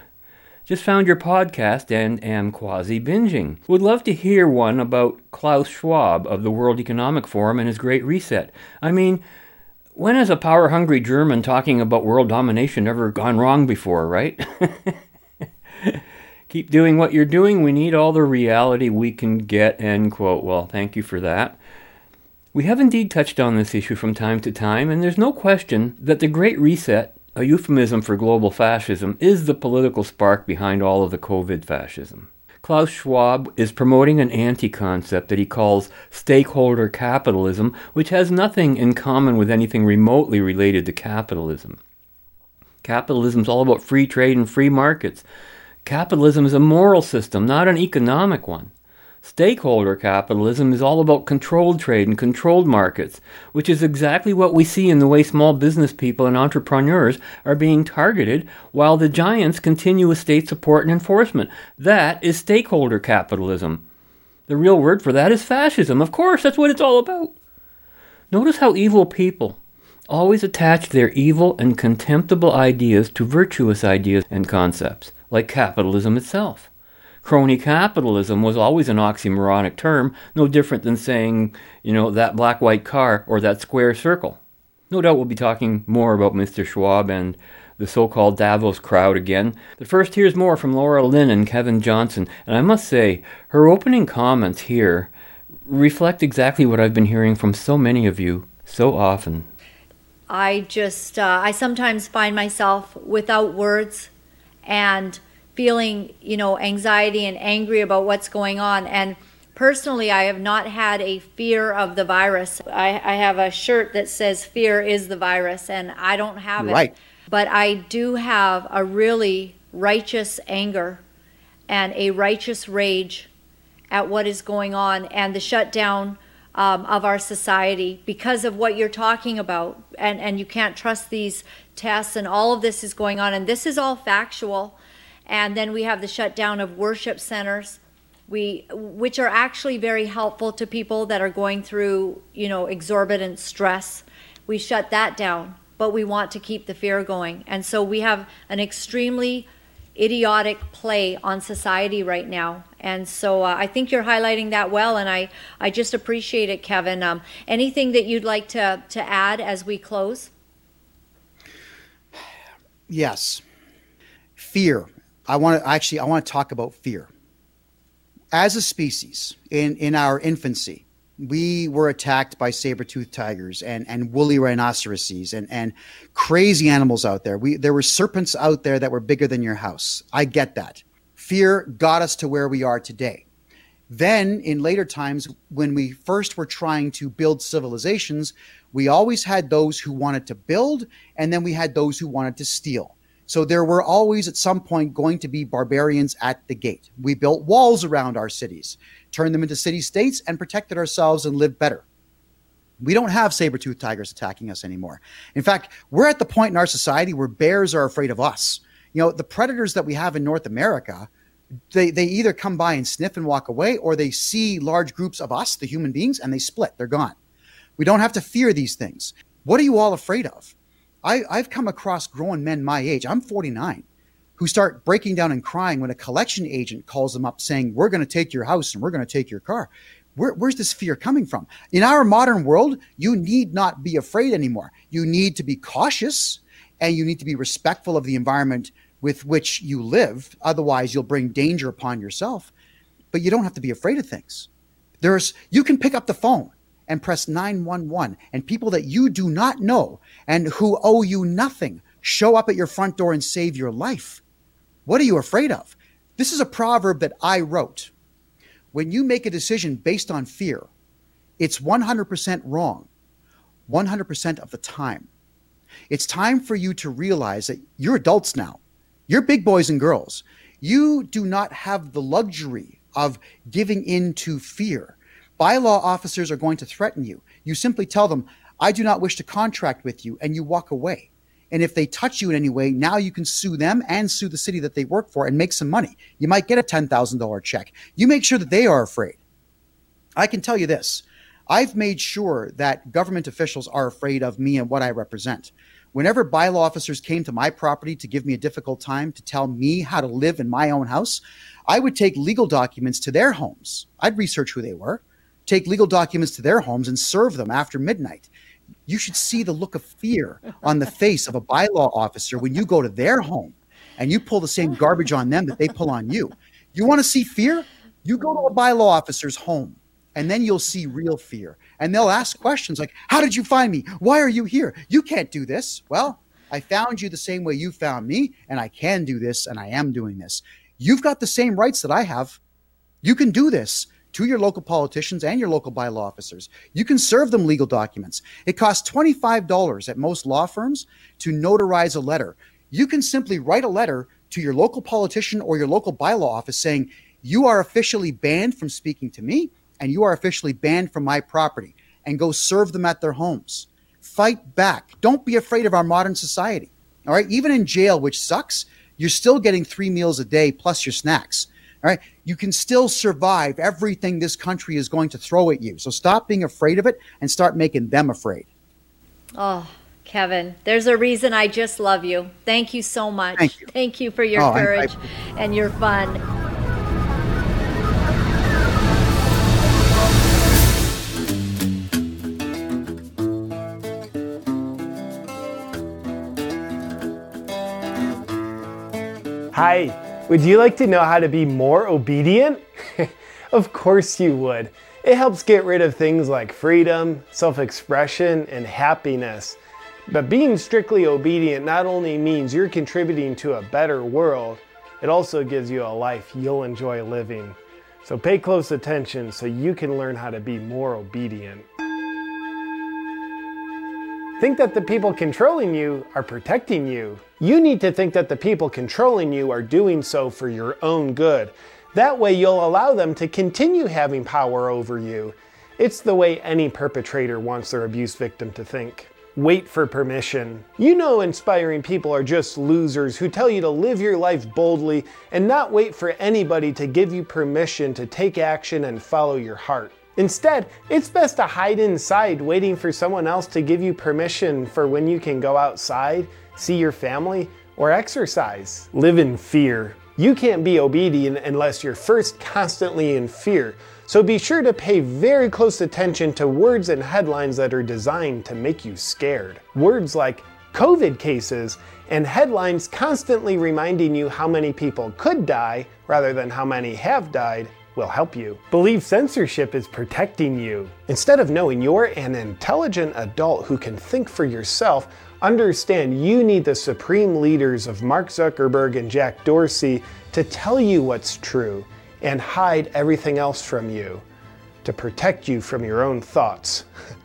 just found your podcast and am quasi binging. Would love to hear one about Klaus Schwab of the World Economic Forum and his Great Reset. I mean, when has a power hungry German talking about world domination ever gone wrong before, right? *laughs* keep doing what you're doing. We need all the reality we can get. End quote. Well, thank you for that. We have indeed touched on this issue from time to time, and there's no question that the Great Reset, a euphemism for global fascism, is the political spark behind all of the COVID fascism. Klaus Schwab is promoting an anti concept that he calls stakeholder capitalism, which has nothing in common with anything remotely related to capitalism. Capitalism is all about free trade and free markets. Capitalism is a moral system, not an economic one. Stakeholder capitalism is all about controlled trade and controlled markets, which is exactly what we see in the way small business people and entrepreneurs are being targeted while the giants continue with state support and enforcement. That is stakeholder capitalism. The real word for that is fascism. Of course, that's what it's all about. Notice how evil people always attach their evil and contemptible ideas to virtuous ideas and concepts, like capitalism itself. Crony capitalism was always an oxymoronic term, no different than saying, you know, that black white car or that square circle. No doubt we'll be talking more about Mr. Schwab and the so called Davos crowd again. But first, here's more from Laura Lynn and Kevin Johnston. And I must say, her opening comments here reflect exactly what I've been hearing from so many of you so often. I just, uh, I sometimes find myself without words and feeling, you know, anxiety and angry about what's going on. And personally, I have not had a fear of the virus. I, I have a shirt that says "Fear is the virus," and I don't have it. Right. But I do have a really righteous anger and a righteous rage at what is going on and the shutdown um, of our society because of what you're talking about. And, and you can't trust these tests, and all of this is going on. And this is all factual. And then we have the shutdown of worship centers. We, which are actually very helpful to people that are going through, you know, exorbitant stress. We shut that down, but we want to keep the fear going. And so we have an extremely idiotic play on society right now. And so uh, I think you're highlighting that well, and I, I just appreciate it, Kevin. Um, anything that you'd like to, to add as we close? Yes. Fear. I want to actually I want to talk about fear. As a species, in, in our infancy, we were attacked by saber-toothed tigers and, and woolly rhinoceroses and, and crazy animals out there. We there were serpents out there that were bigger than your house. I get that. Fear got us to where we are today. Then, in later times, when we first were trying to build civilizations, we always had those who wanted to build, and then we had those who wanted to steal. So there were always at some point going to be barbarians at the gate. We built walls around our cities, turned them into city states, and protected ourselves and lived better. We don't have saber-toothed tigers attacking us anymore. In fact, we're at the point in our society where bears are afraid of us. You know, the predators that we have in North America, they, they either come by and sniff and walk away, or they see large groups of us, the human beings, and they split. They're gone. We don't have to fear these things. What are you all afraid of? I, I've come across grown men my age, I'm 49, who start breaking down and crying when a collection agent calls them up saying, We're going to take your house and we're going to take your car. Where, where's this fear coming from? In our modern world, you need not be afraid anymore. You need to be cautious and you need to be respectful of the environment with which you live. Otherwise, you'll bring danger upon yourself. But you don't have to be afraid of things. There's you can pick up the phone and press 911 and people that you do not know and who owe you nothing show up at your front door and save your life. What are you afraid of? This is a proverb that I wrote. When you make a decision based on fear, it's 100% wrong 100% of the time. It's time for you to realize that you're adults now. You're big boys and girls. You do not have the luxury of giving in to fear. Bylaw officers are going to threaten you. You simply tell them, I do not wish to contract with you, and you walk away. And if they touch you in any way, now you can sue them and sue the city that they work for and make some money. You might get a $10,000 check. You make sure that they are afraid. I can tell you this I've made sure that government officials are afraid of me and what I represent. Whenever bylaw officers came to my property to give me a difficult time to tell me how to live in my own house, I would take legal documents to their homes. I'd research who they were, take legal documents to their homes, and serve them after midnight. You should see the look of fear on the face of a bylaw officer when you go to their home and you pull the same garbage on them that they pull on you. You want to see fear? You go to a bylaw officer's home and then you'll see real fear. And they'll ask questions like, How did you find me? Why are you here? You can't do this. Well, I found you the same way you found me, and I can do this, and I am doing this. You've got the same rights that I have. You can do this to your local politicians and your local bylaw officers. You can serve them legal documents. It costs $25 at most law firms to notarize a letter. You can simply write a letter to your local politician or your local bylaw office saying, You are officially banned from speaking to me and you are officially banned from my property, and go serve them at their homes. Fight back. Don't be afraid of our modern society. All right. Even in jail, which sucks, you're still getting three meals a day plus your snacks. All right. You can still survive everything this country is going to throw at you. So stop being afraid of it and start making them afraid. Oh, Kevin, there's a reason I just love you. Thank you so much. Thank you. Thank you for your Oh, I- I- courage and your fun. Hi, would you like to know how to be more obedient? *laughs* of course you would. It helps get rid of things like freedom, self expression, and happiness. But being strictly obedient not only means you're contributing to a better world, it also gives you a life you'll enjoy living. So pay close attention so you can learn how to be more obedient. Think that the people controlling you are protecting you. You need to think that the people controlling you are doing so for your own good. That way, you'll allow them to continue having power over you. It's the way any perpetrator wants their abuse victim to think. Wait for permission. You know, inspiring people are just losers who tell you to live your life boldly and not wait for anybody to give you permission to take action and follow your heart. Instead, it's best to hide inside waiting for someone else to give you permission for when you can go outside, see your family, or exercise. Live in fear. You can't be obedient unless you're first constantly in fear. So be sure to pay very close attention to words and headlines that are designed to make you scared. Words like COVID cases and headlines constantly reminding you how many people could die rather than how many have died will help you. Believe censorship is protecting you. Instead of knowing you're an intelligent adult who can think for yourself, understand you need the supreme leaders of Mark Zuckerberg and Jack Dorsey to tell you what's true and hide everything else from you to protect you from your own thoughts. *laughs*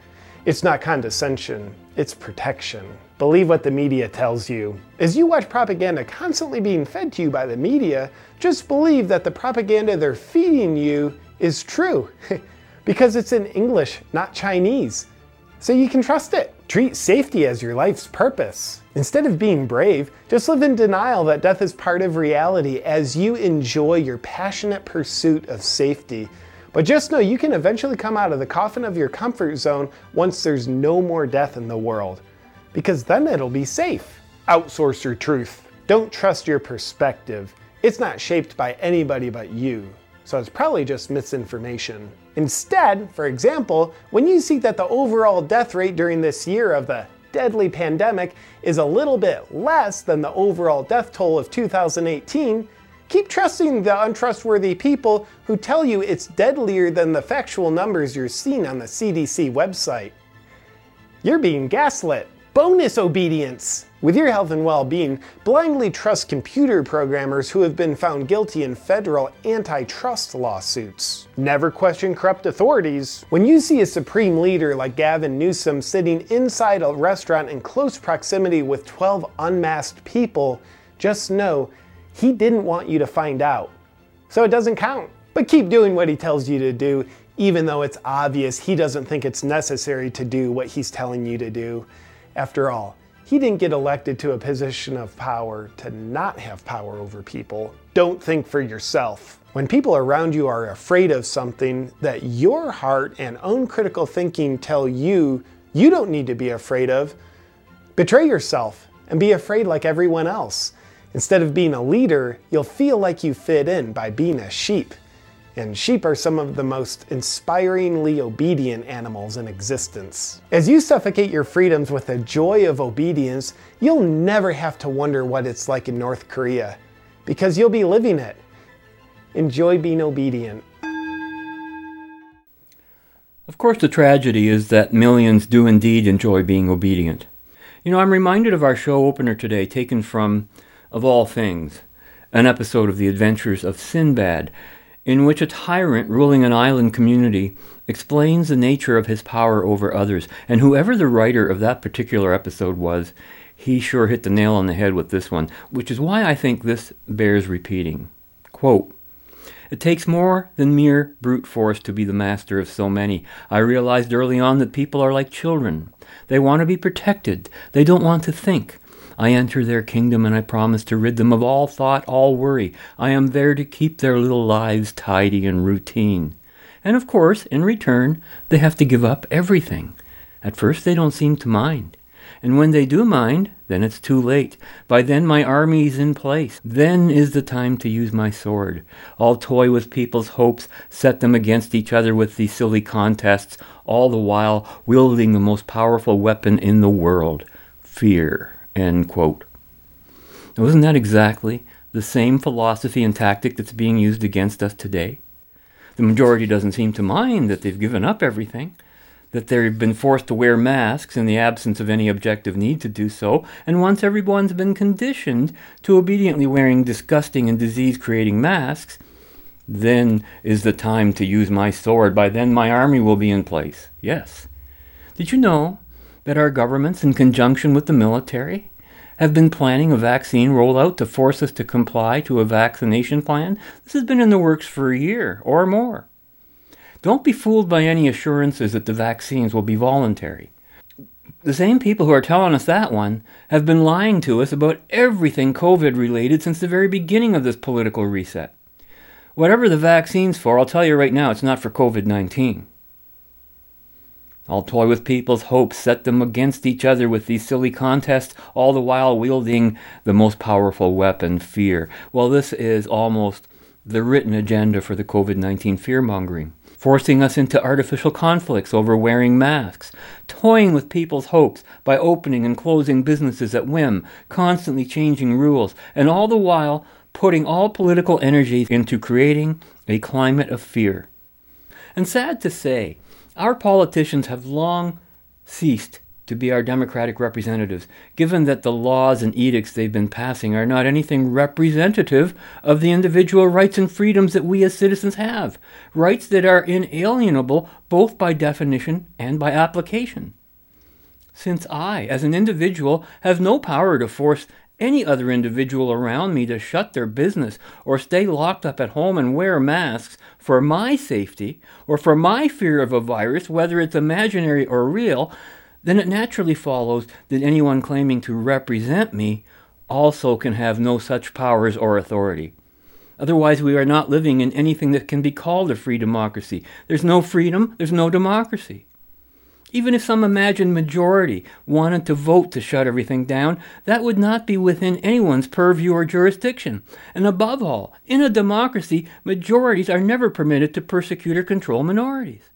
It's not condescension, it's protection. Believe what the media tells you. As you watch propaganda constantly being fed to you by the media, just believe that the propaganda they're feeding you is true. *laughs* because it's in English, not Chinese. So you can trust it. Treat safety as your life's purpose. Instead of being brave, just live in denial that death is part of reality as you enjoy your passionate pursuit of safety. But just know you can eventually come out of the coffin of your comfort zone once there's no more death in the world. Because then it'll be safe. Outsource your truth. Don't trust your perspective. It's not shaped by anybody but you. So it's probably just misinformation. Instead, for example, when you see that the overall death rate during this year of the deadly pandemic is a little bit less than the overall death toll of 2018, keep trusting the untrustworthy people who tell you it's deadlier than the factual numbers you're seeing on the CDC website. You're being gaslit. Bonus obedience! With your health and well being, blindly trust computer programmers who have been found guilty in federal antitrust lawsuits. Never question corrupt authorities. When you see a supreme leader like Gavin Newsom sitting inside a restaurant in close proximity with 12 unmasked people, just know he didn't want you to find out. So it doesn't count. But keep doing what he tells you to do, even though it's obvious he doesn't think it's necessary to do what he's telling you to do. After all, he didn't get elected to a position of power to not have power over people. Don't think for yourself. When people around you are afraid of something that your heart and own critical thinking tell you you don't need to be afraid of, betray yourself and be afraid like everyone else. Instead of being a leader, you'll feel like you fit in by being a sheep. And sheep are some of the most inspiringly obedient animals in existence. As you suffocate your freedoms with the joy of obedience, you'll never have to wonder what it's like in North Korea, because you'll be living it. Enjoy being obedient. Of course, the tragedy is that millions do indeed enjoy being obedient. You know, I'm reminded of our show opener today, taken from, of all things, an episode of The Adventures of Sinbad. In which a tyrant ruling an island community explains the nature of his power over others. And whoever the writer of that particular episode was, he sure hit the nail on the head with this one, which is why I think this bears repeating. Quote, it takes more than mere brute force to be the master of so many. I realized early on that people are like children. They want to be protected. They don't want to think. I enter their kingdom and I promise to rid them of all thought, all worry. I am there to keep their little lives tidy and routine. And of course, in return, they have to give up everything. At first, they don't seem to mind. And when they do mind, then it's too late. By then my army's in place. Then is the time to use my sword. I'll toy with people's hopes, set them against each other with these silly contests, all the while wielding the most powerful weapon in the world fear. End quote. Now, isn't that exactly the same philosophy and tactic that's being used against us today? The majority doesn't seem to mind that they've given up everything that they've been forced to wear masks in the absence of any objective need to do so, and once everyone's been conditioned to obediently wearing disgusting and disease creating masks, then is the time to use my sword. By then, my army will be in place. Yes. Did you know that our governments, in conjunction with the military, have been planning a vaccine rollout to force us to comply to a vaccination plan? This has been in the works for a year or more. Don't be fooled by any assurances that the vaccines will be voluntary. The same people who are telling us that one have been lying to us about everything COVID related since the very beginning of this political reset. Whatever the vaccine's for, I'll tell you right now, it's not for COVID 19. I'll toy with people's hopes, set them against each other with these silly contests, all the while wielding the most powerful weapon, fear. Well, this is almost the written agenda for the COVID 19 fear mongering forcing us into artificial conflicts over wearing masks, toying with people's hopes by opening and closing businesses at whim, constantly changing rules, and all the while putting all political energy into creating a climate of fear. And sad to say, our politicians have long ceased to be our democratic representatives, given that the laws and edicts they've been passing are not anything representative of the individual rights and freedoms that we as citizens have, rights that are inalienable both by definition and by application. Since I, as an individual, have no power to force any other individual around me to shut their business or stay locked up at home and wear masks for my safety or for my fear of a virus, whether it's imaginary or real, then it naturally follows that anyone claiming to represent me also can have no such powers or authority. Otherwise, we are not living in anything that can be called a free democracy. There's no freedom, there's no democracy. Even if some imagined majority wanted to vote to shut everything down, that would not be within anyone's purview or jurisdiction. And above all, in a democracy, majorities are never permitted to persecute or control minorities.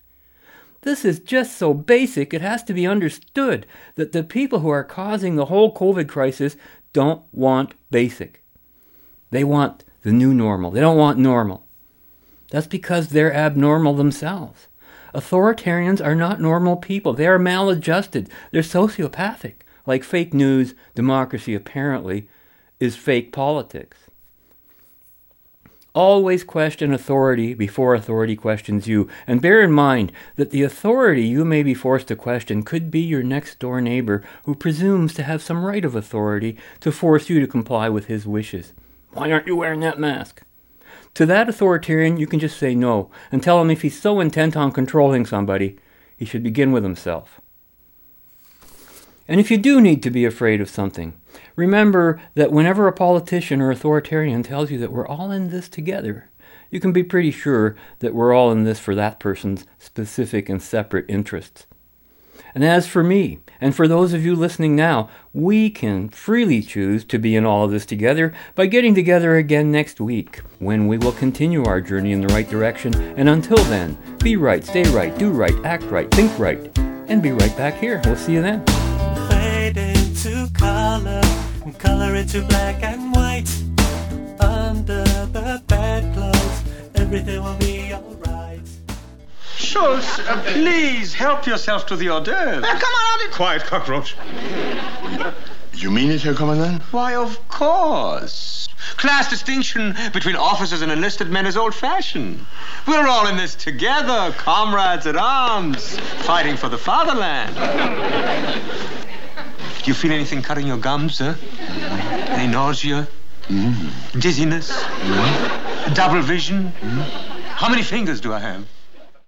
This is just so basic, it has to be understood that the people who are causing the whole COVID crisis don't want basic. They want the new normal. They don't want normal. That's because they're abnormal themselves. Authoritarians are not normal people. They are maladjusted. They're sociopathic. Like fake news, democracy apparently is fake politics. Always question authority before authority questions you. And bear in mind that the authority you may be forced to question could be your next door neighbor who presumes to have some right of authority to force you to comply with his wishes. Why aren't you wearing that mask? To that authoritarian, you can just say no and tell him if he's so intent on controlling somebody, he should begin with himself. And if you do need to be afraid of something, remember that whenever a politician or authoritarian tells you that we're all in this together, you can be pretty sure that we're all in this for that person's specific and separate interests. And as for me, and for those of you listening now, we can freely choose to be in all of this together by getting together again next week, when we will continue our journey in the right direction. And until then, be right, stay right, do right, act right, think right, and be right back here. We'll see you then into color color into black and white. Under the bedclothes, everything will be alright. Schultz, uh, please help yourself to the hors d'oeuvres. Uh, come on, I'll Quiet, cockroach. You mean it, Herr Commandant? Why, of course. Class distinction between officers and enlisted men is old fashioned. We're all in this together, comrades at arms, fighting for the fatherland. Do you feel anything cutting your gums, sir? Any nausea? Dizziness? Double vision? How many fingers do I have?